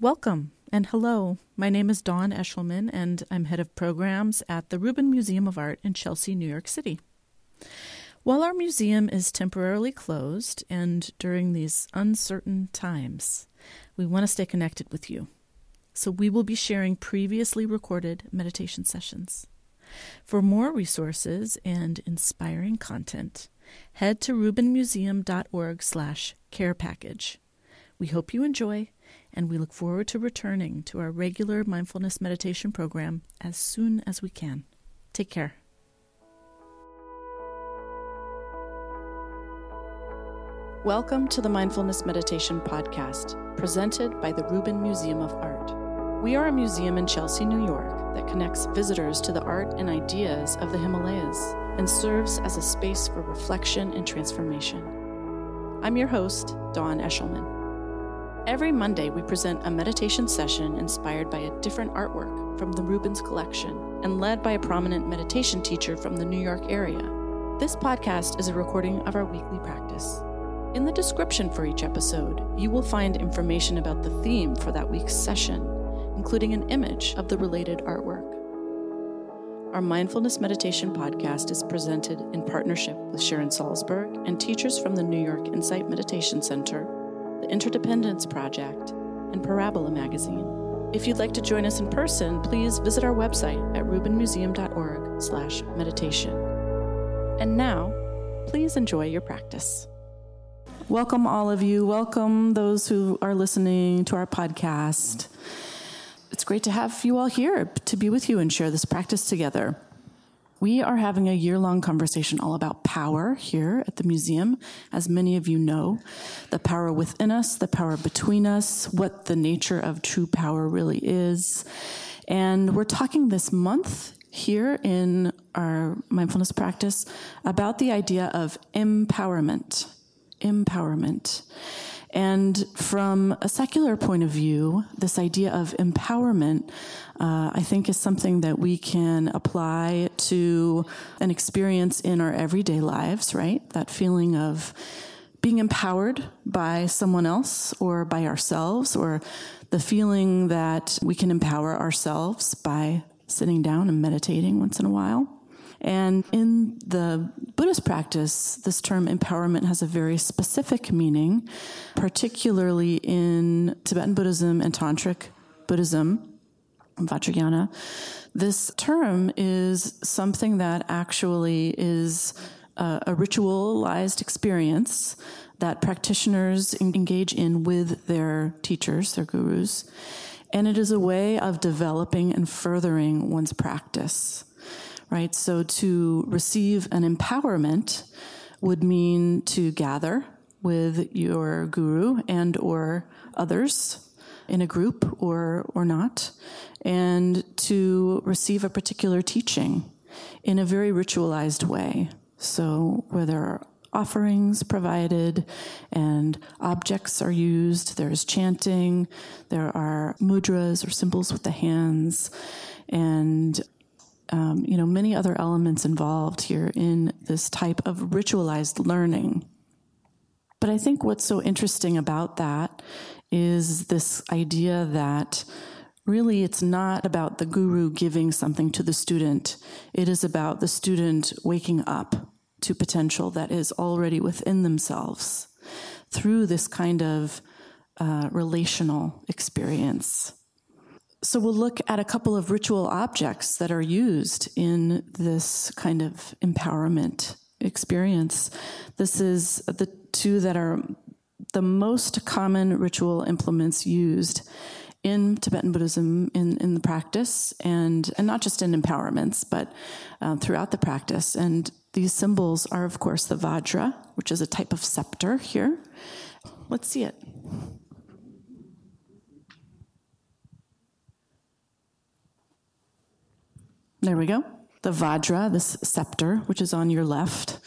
Welcome and hello. My name is Dawn Eshelman, and I'm head of programs at the Rubin Museum of Art in Chelsea, New York City. While our museum is temporarily closed and during these uncertain times, we want to stay connected with you. So we will be sharing previously recorded meditation sessions. For more resources and inspiring content, head to rubinmuseum.org slash care package. We hope you enjoy and we look forward to returning to our regular mindfulness meditation program as soon as we can. Take care. Welcome to the Mindfulness Meditation Podcast, presented by the Rubin Museum of Art. We are a museum in Chelsea, New York, that connects visitors to the art and ideas of the Himalayas and serves as a space for reflection and transformation. I'm your host, Dawn Eshelman. Every Monday, we present a meditation session inspired by a different artwork from the Rubin's collection and led by a prominent meditation teacher from the New York area. This podcast is a recording of our weekly practice. In the description for each episode, you will find information about the theme for that week's session, including an image of the related artwork. Our Mindfulness Meditation podcast is presented in partnership with Sharon Salzberg and teachers from the New York Insight Meditation Center Interdependence Project, and Parabola Magazine. If you'd like to join us in person, please visit our website at rubinmuseum.org slash meditation. And now, please enjoy your practice. Welcome, all of you. Welcome those who are listening to our podcast. It's great to have you all here to be with you and share this practice together. We are having a year long conversation all about power here at the museum. As many of you know, the power within us, the power between us, what the nature of true power really is. And we're talking this month here in our mindfulness practice about the idea of empowerment. Empowerment. And from a secular point of view, this idea of empowerment, uh, I think, is something that we can apply to an experience in our everyday lives, right? That feeling of being empowered by someone else or by ourselves, or the feeling that we can empower ourselves by sitting down and meditating once in a while. And in the Buddhist practice, this term empowerment has a very specific meaning, particularly in Tibetan Buddhism and Tantric Buddhism, Vajrayana. This term is something that actually is a, a ritualized experience that practitioners engage in with their teachers, their gurus. And it is a way of developing and furthering one's practice right? So to receive an empowerment would mean to gather with your guru and or others in a group or or not and to receive a particular teaching in a very ritualized way so where there are offerings provided and objects are used there's chanting there are mudras or symbols with the hands and um, you know, many other elements involved here in this type of ritualized learning. But I think what's so interesting about that is this idea that really it's not about the guru giving something to the student. It is about the student waking up to potential that is already within themselves through this kind of uh, relational experience. So we'll look at a couple of ritual objects that are used in this kind of empowerment experience. This is the two that are the most common ritual implements used in Tibetan Buddhism in, in the practice, and, and not just in empowerments, but uh, throughout the practice. And these symbols are, of course, the Vajra, which is a type of scepter here. Let's see it. There we go. The Vajra, this scepter, which is on your left,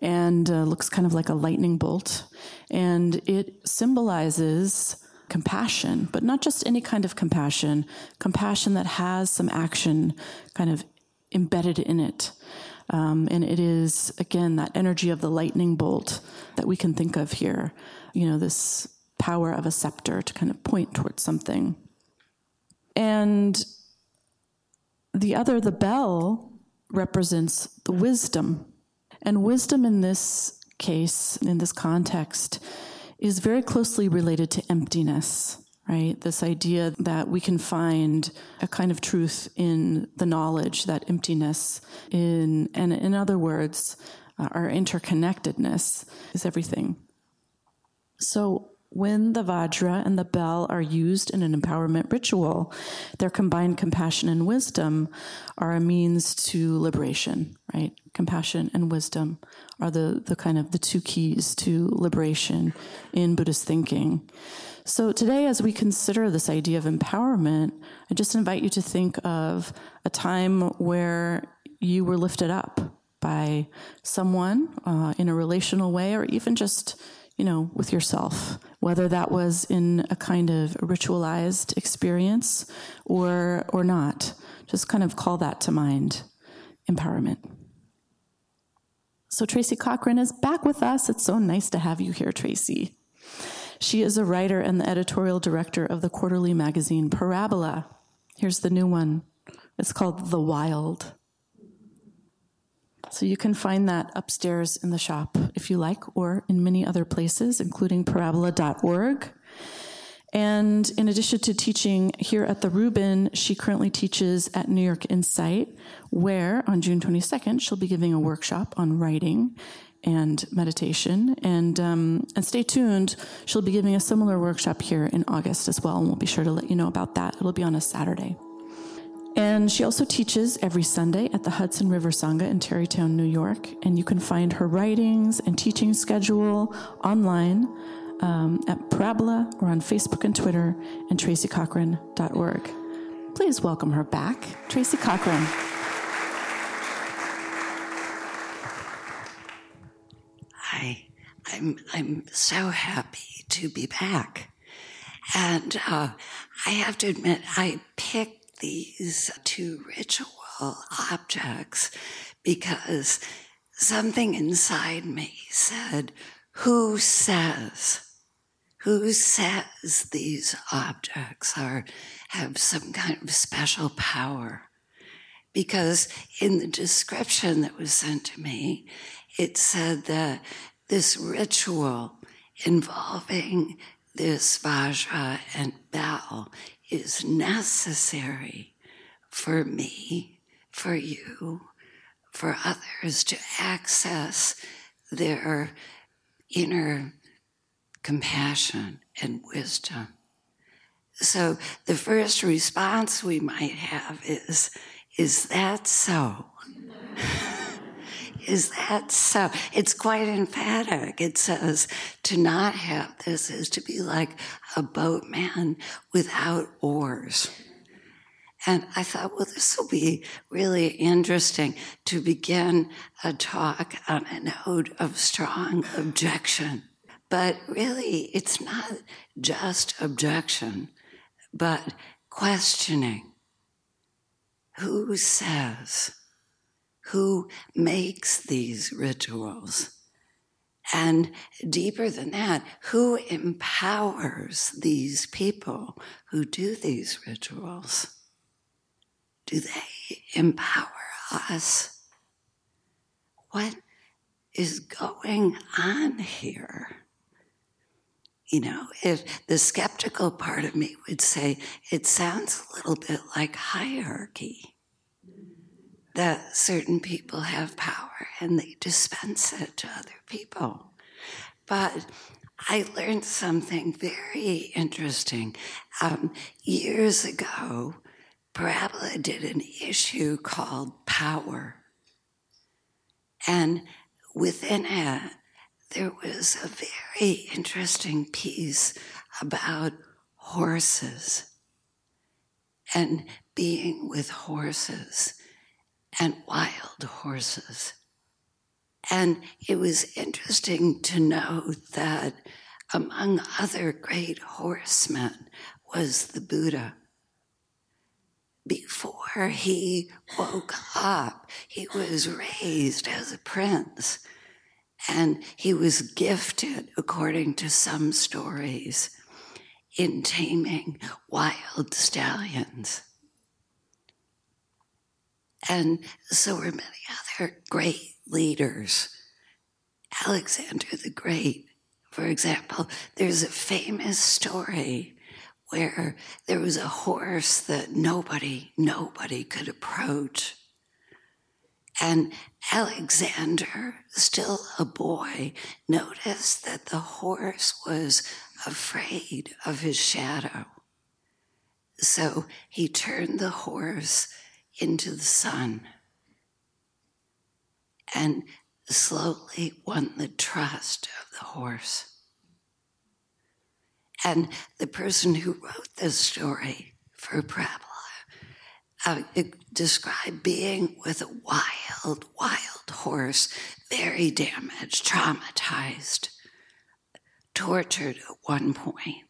and uh, looks kind of like a lightning bolt. And it symbolizes compassion, but not just any kind of compassion, compassion that has some action kind of embedded in it. Um, and it is, again, that energy of the lightning bolt that we can think of here. You know, this power of a scepter to kind of point towards something. And the other, the bell, represents the wisdom. And wisdom in this case, in this context, is very closely related to emptiness, right? This idea that we can find a kind of truth in the knowledge that emptiness in, and in other words, uh, our interconnectedness is everything. So when the Vajra and the bell are used in an empowerment ritual, their combined compassion and wisdom are a means to liberation, right? Compassion and wisdom are the, the kind of the two keys to liberation in Buddhist thinking. So today, as we consider this idea of empowerment, I just invite you to think of a time where you were lifted up by someone uh, in a relational way or even just you know, with yourself, whether that was in a kind of ritualized experience or or not. Just kind of call that to mind. Empowerment. So Tracy Cochran is back with us. It's so nice to have you here, Tracy. She is a writer and the editorial director of the quarterly magazine Parabola. Here's the new one. It's called The Wild. So you can find that upstairs in the shop if you like, or in many other places, including parabola.org. And in addition to teaching here at the Rubin, she currently teaches at New York Insight, where on June 22nd, she'll be giving a workshop on writing and meditation. And, um, and stay tuned, she'll be giving a similar workshop here in August as well, and we'll be sure to let you know about that. It'll be on a Saturday. And she also teaches every Sunday at the Hudson River Sangha in Tarrytown, New York. And you can find her writings and teaching schedule online um, at Parabola or on Facebook and Twitter and tracycochran.org. Please welcome her back, Tracy Cochran. Hi, I'm I'm so happy to be back, and uh, I have to admit I picked these two ritual objects because something inside me said, Who says? Who says these objects are, have some kind of special power? Because in the description that was sent to me, it said that this ritual involving this Vajra and Bell is necessary for me, for you, for others to access their inner compassion and wisdom. So the first response we might have is, is that so? is that so? It's quite emphatic. It says to not have this is to be like a boatman without oars. And I thought, well, this will be really interesting to begin a talk on a note of strong objection. But really, it's not just objection, but questioning. Who says? Who makes these rituals? And deeper than that, who empowers these people who do these rituals? Do they empower us? What is going on here? You know, if the skeptical part of me would say it sounds a little bit like hierarchy that certain people have power and they dispense it to other people. But I learned something very interesting. Um, years ago, Parabola did an issue called Power. And within it, there was a very interesting piece about horses and being with horses and wild horses. And it was interesting to know that among other great horsemen was the Buddha. Before he woke up, he was raised as a prince. And he was gifted, according to some stories, in taming wild stallions. And so were many other great leaders. Alexander the Great, for example, there's a famous story where there was a horse that nobody, nobody could approach. And Alexander, still a boy, noticed that the horse was afraid of his shadow. So he turned the horse into the sun and slowly won the trust of the horse. And the person who wrote this story for Parabola uh, described being with a wild, wild horse, very damaged, traumatized, tortured at one point.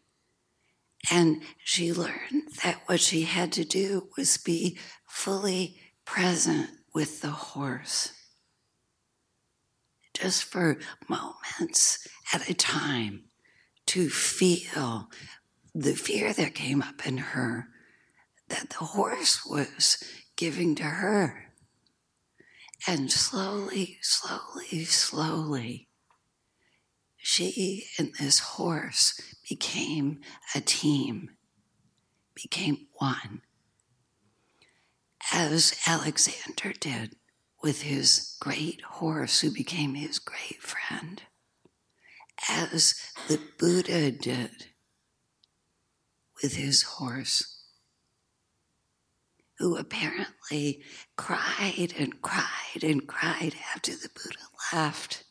And she learned that what she had to do was be fully present with the horse. Just for moments at a time to feel the fear that came up in her that the horse was giving to her. And slowly, slowly, slowly, she and this horse became a team, became one, as Alexander did with his great horse, who became his great friend, as the Buddha did with his horse who apparently cried and cried and cried after the Buddha left.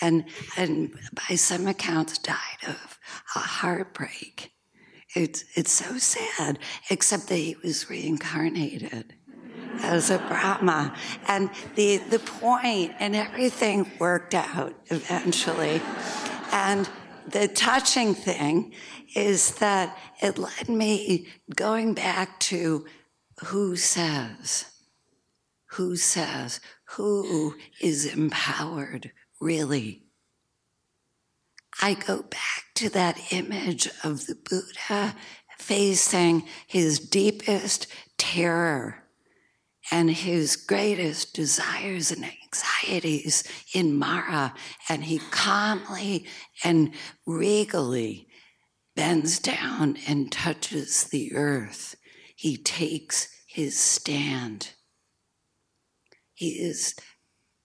And, and by some accounts died of a heartbreak. It's, it's so sad, except that he was reincarnated as a Brahma. And the, the point and everything worked out eventually. And the touching thing is that it led me going back to who says? Who says? Who is empowered, really? I go back to that image of the Buddha facing his deepest terror and his greatest desires and anxieties in Mara, and he calmly and regally bends down and touches the earth he takes his stand. He is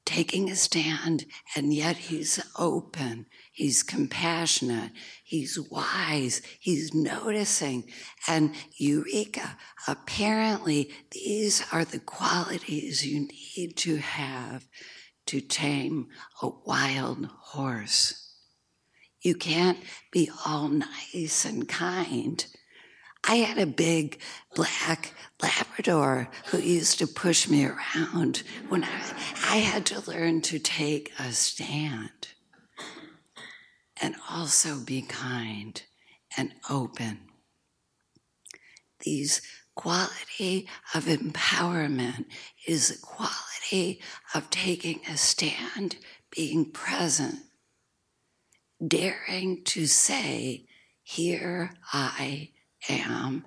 taking a stand, and yet he's open, he's compassionate, he's wise, he's noticing. And Eureka, apparently, these are the qualities you need to have to tame a wild horse. You can't be all nice and kind. I had a big black Labrador who used to push me around when I, I had to learn to take a stand and also be kind and open. These quality of empowerment is a quality of taking a stand, being present, daring to say, Here I am,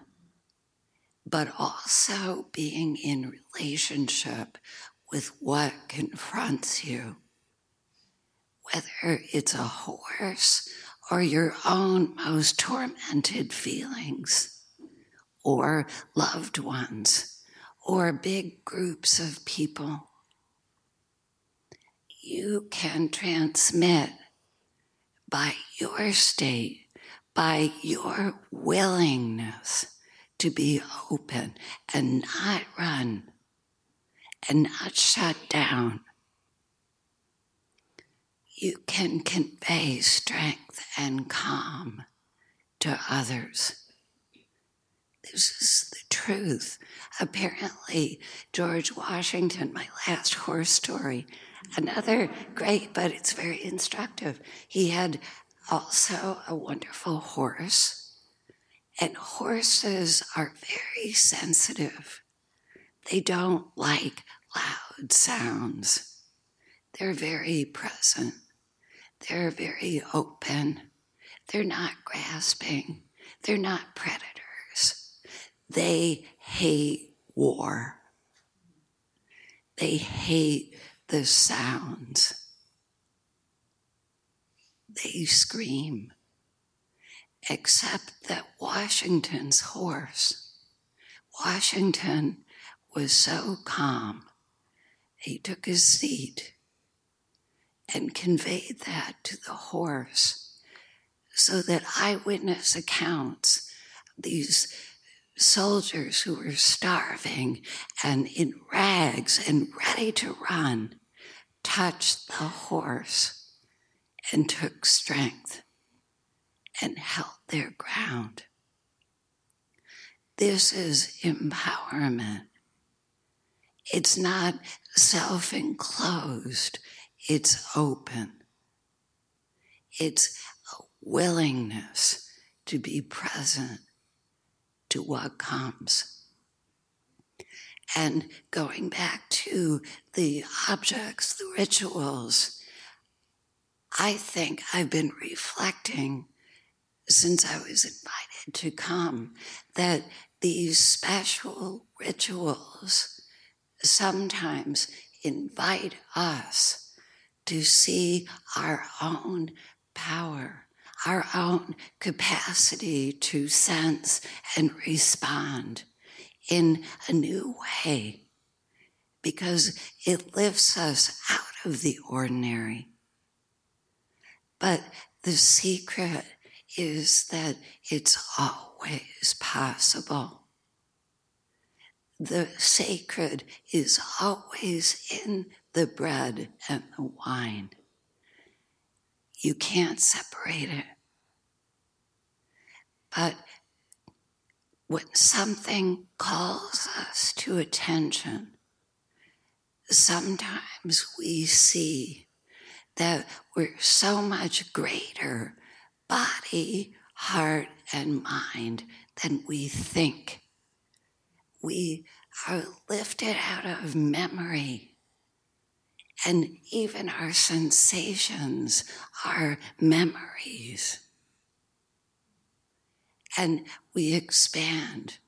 but also being in relationship with what confronts you. Whether it's a horse or your own most tormented feelings, or loved ones, or big groups of people. You can transmit by your state by your willingness to be open and not run and not shut down, you can convey strength and calm to others. This is the truth. Apparently, George Washington, my last horse story, another great, but it's very instructive. He had also a wonderful horse. And horses are very sensitive. They don't like loud sounds. They're very present. They're very open. They're not grasping. They're not predators. They hate war. They hate the sounds. They scream. Except that Washington's horse, Washington was so calm, he took his seat and conveyed that to the horse so that eyewitness accounts, these soldiers who were starving and in rags and ready to run, touched the horse and took strength and held their ground. This is empowerment. It's not self enclosed, it's open. It's a willingness to be present to what comes. And going back to the objects, the rituals, I think I've been reflecting since I was invited to come that these special rituals sometimes invite us to see our own power, our own capacity to sense and respond in a new way because it lifts us out of the ordinary. But the secret is that it's always possible the sacred is always in the bread and the wine. You can't separate it. But when something calls us to attention, sometimes we see that we're so much greater body, heart, and mind than we think we are lifted out of memory. And even our sensations are memories. And we expand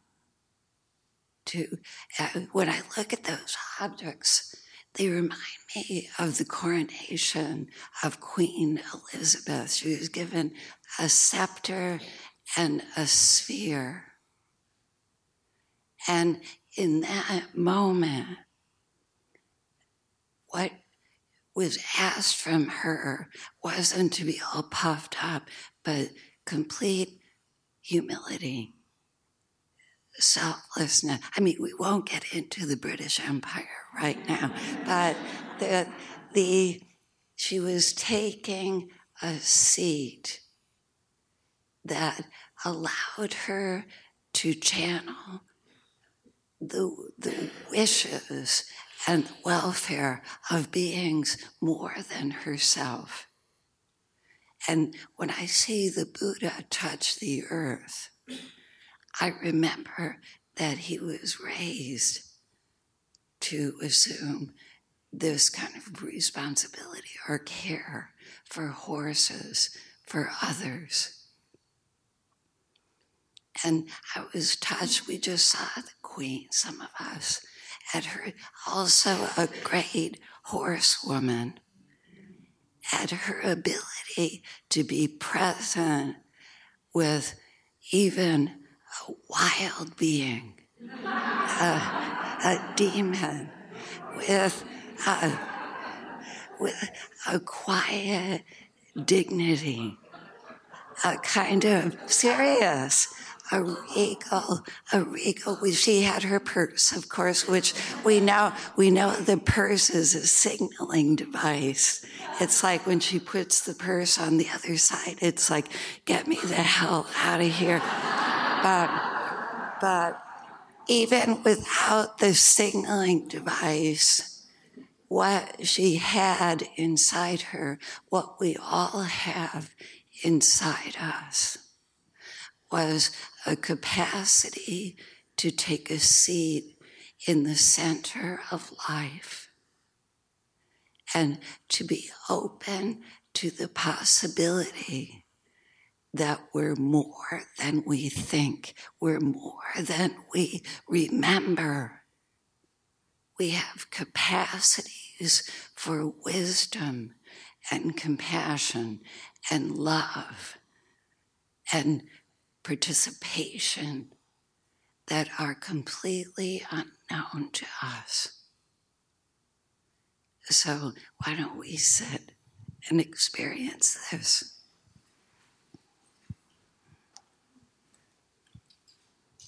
to, uh, when I look at those objects, they remind me of the coronation of Queen Elizabeth. She was given a scepter and a sphere. And in that moment, what was asked from her wasn't to be all puffed up, but complete humility, selflessness. I mean, we won't get into the British Empire right now, but the, the she was taking a seat that allowed her to channel the, the wishes and welfare of beings more than herself. And when I see the Buddha touch the earth, I remember that he was raised to assume this kind of responsibility or care for horses, for others. And I was touched. We just saw the Queen, some of us, at her, also a great horsewoman, at her ability to be present with even a wild being, a, a demon, with a, with a quiet dignity, a kind of serious a regal, a regal. She had her purse, of course, which we know we know the purse is a signaling device. It's like when she puts the purse on the other side, it's like, get me the hell out of here. But but even without the signaling device, what she had inside her, what we all have inside us was a capacity to take a seat in the center of life and to be open to the possibility that we're more than we think, we're more than we remember. We have capacities for wisdom and compassion and love and participation that are completely unknown to us. So, why don't we sit and experience this?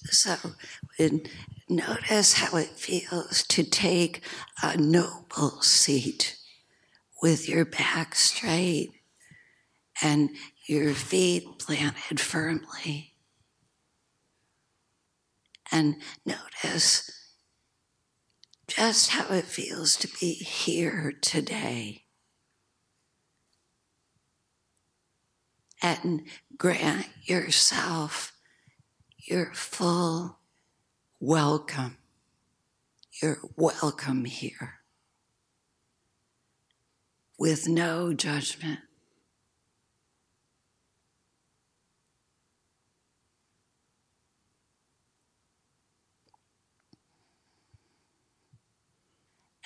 So, notice how it feels to take a noble seat with your back straight and your feet planted firmly. And notice just how it feels to be here today. And grant yourself your full welcome. You're welcome here with no judgment.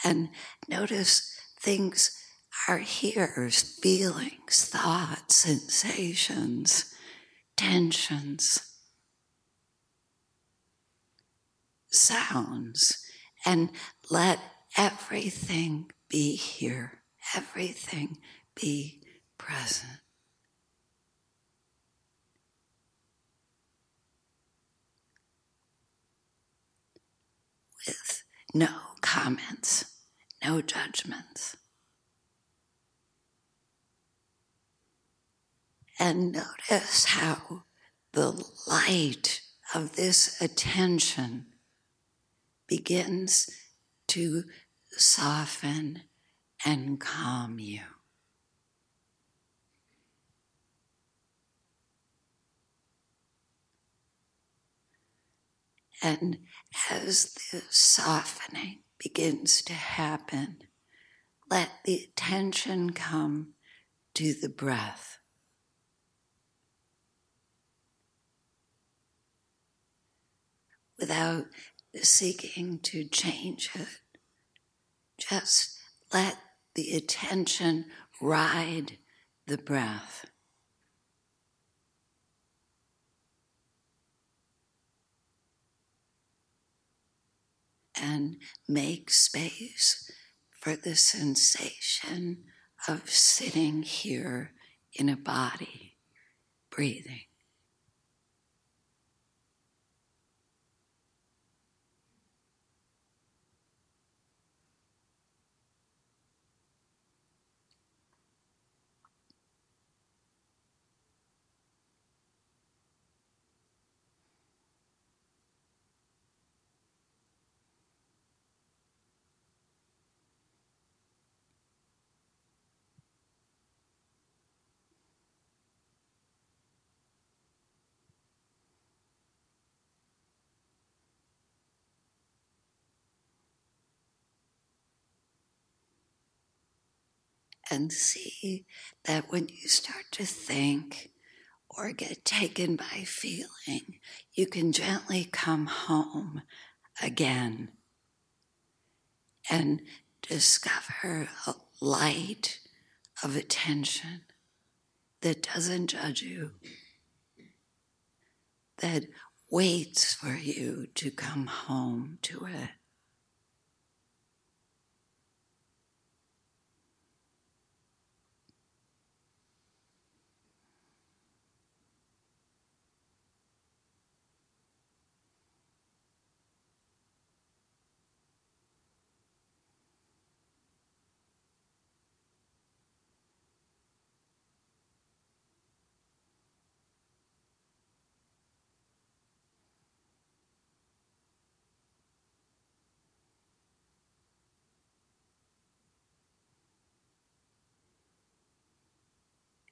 And notice things are here feelings, thoughts, sensations, tensions, sounds, and let everything be here, everything be present. With no comments, no judgments. And notice how the light of this attention begins to soften and calm you. And as the softening begins to happen, let the attention come to the breath. Without seeking to change it, just let the attention ride the breath. And make space for the sensation of sitting here in a body, breathing. And see that when you start to think or get taken by feeling, you can gently come home again and discover a light of attention that doesn't judge you, that waits for you to come home to it.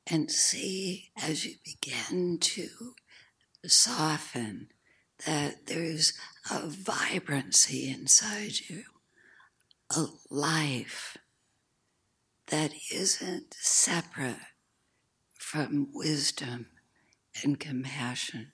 And see as you begin to soften that there's a vibrancy inside you, a life that isn't separate from wisdom and compassion.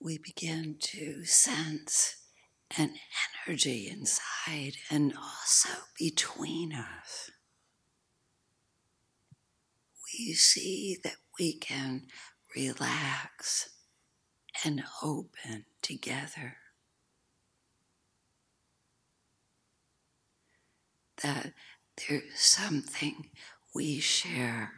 We begin to sense an energy inside and also between us. We see that we can relax and open together. That there's something we share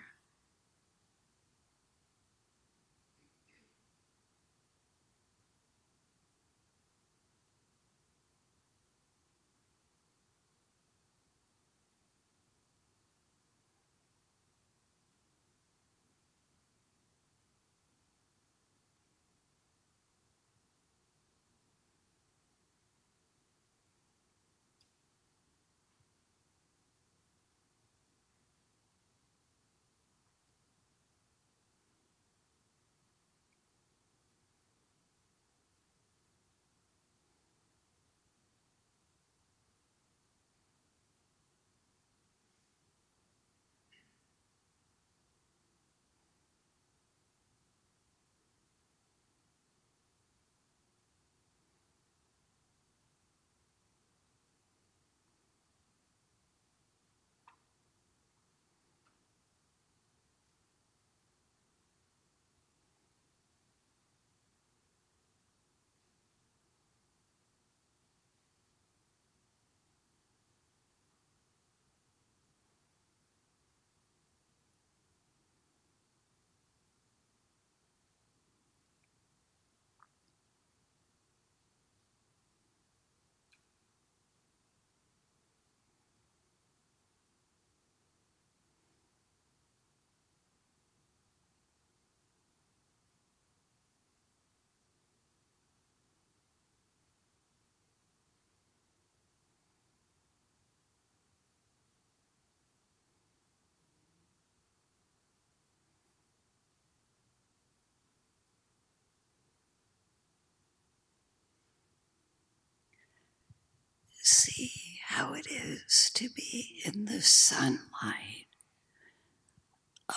is to be in the sunlight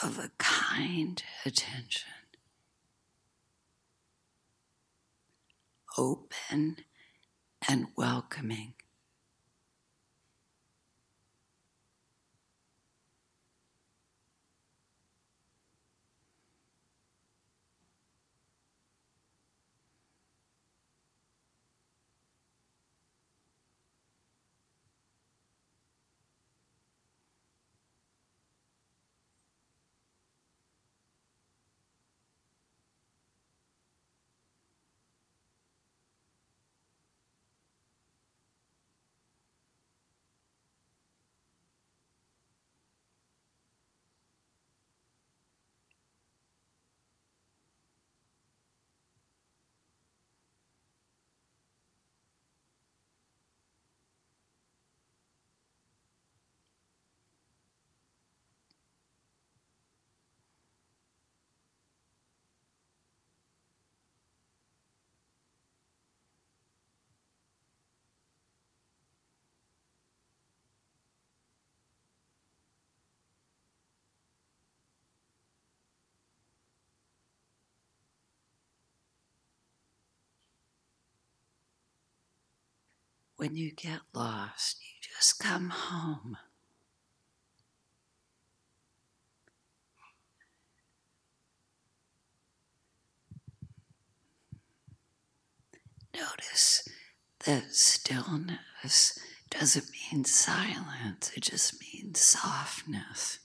of a kind attention, open and welcoming. When you get lost, you just come home. Notice that stillness doesn't mean silence, it just means softness,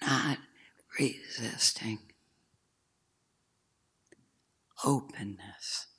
not resisting, openness.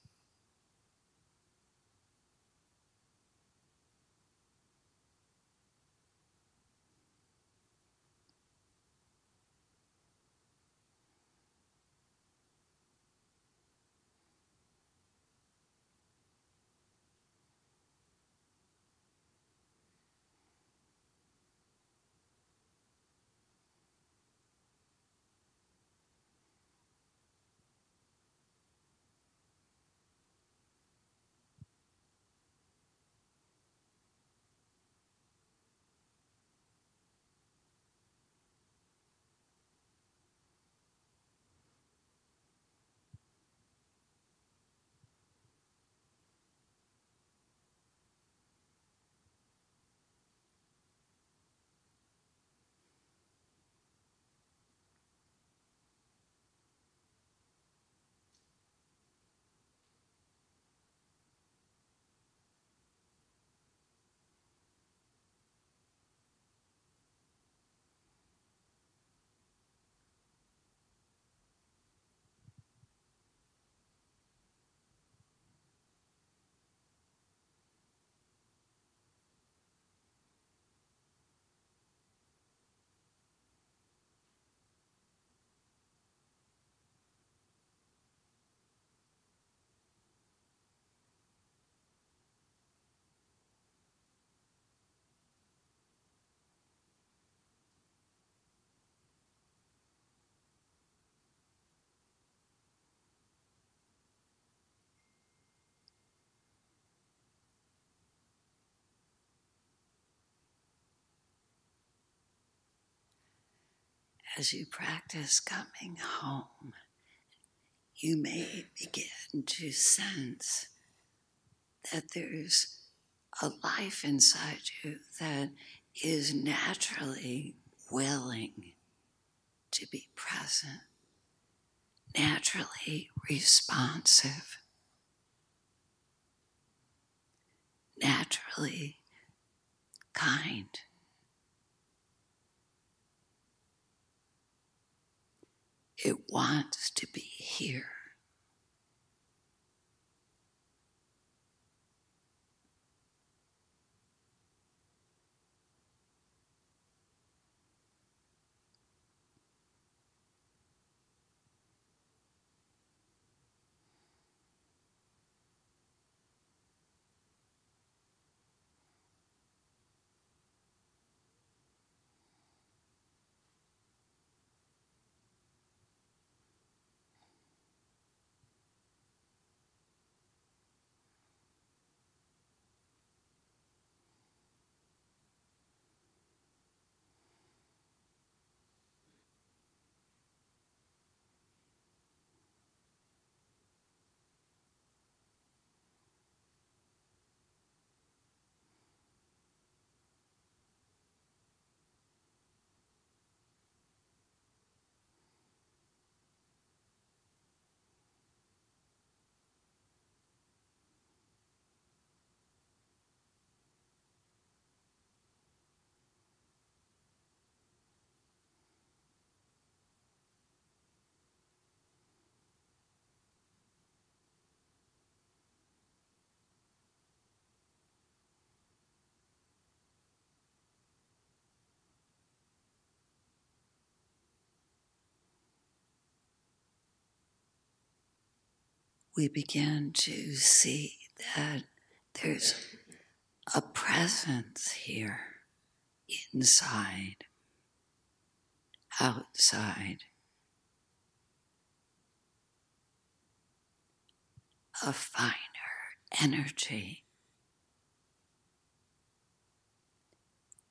As you practice coming home, you may begin to sense that there's a life inside you that is naturally willing to be present, naturally responsive, naturally kind. It wants to be here. We begin to see that there's a presence here, inside, outside, a finer energy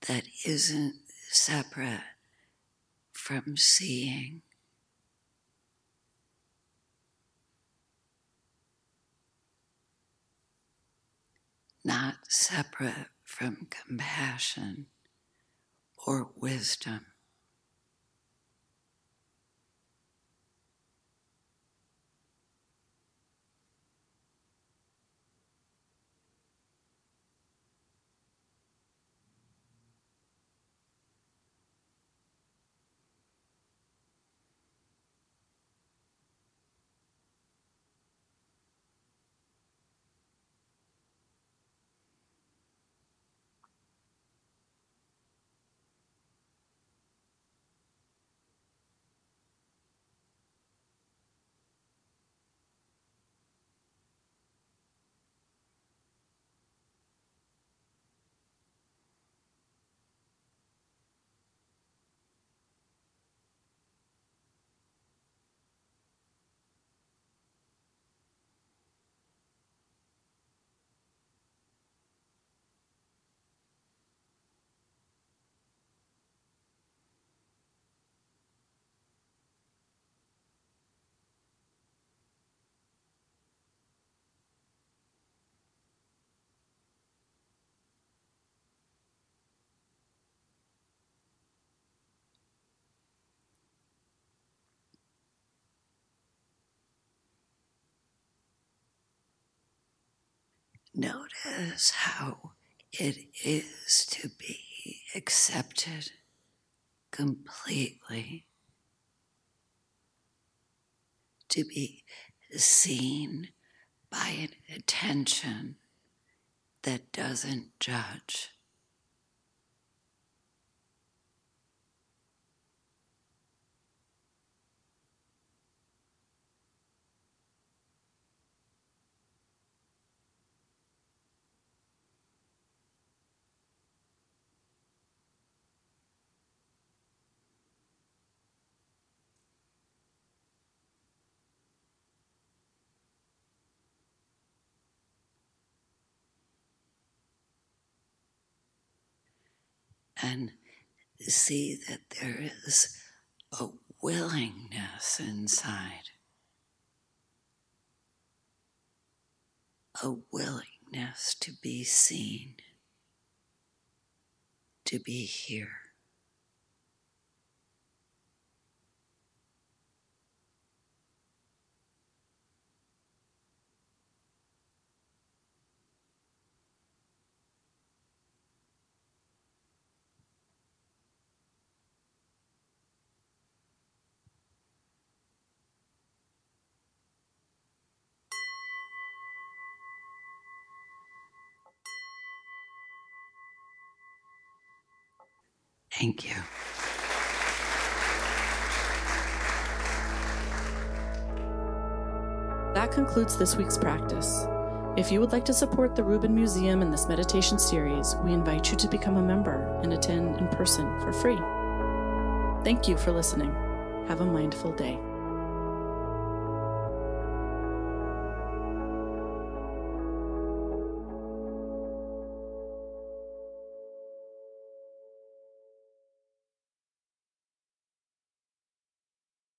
that isn't separate from seeing not separate from compassion or wisdom. Notice how it is to be accepted completely, to be seen by an attention that doesn't judge. And see that there is a willingness inside, a willingness to be seen, to be here. Thank you. That concludes this week's practice. If you would like to support the Rubin Museum in this meditation series, we invite you to become a member and attend in person for free. Thank you for listening. Have a mindful day.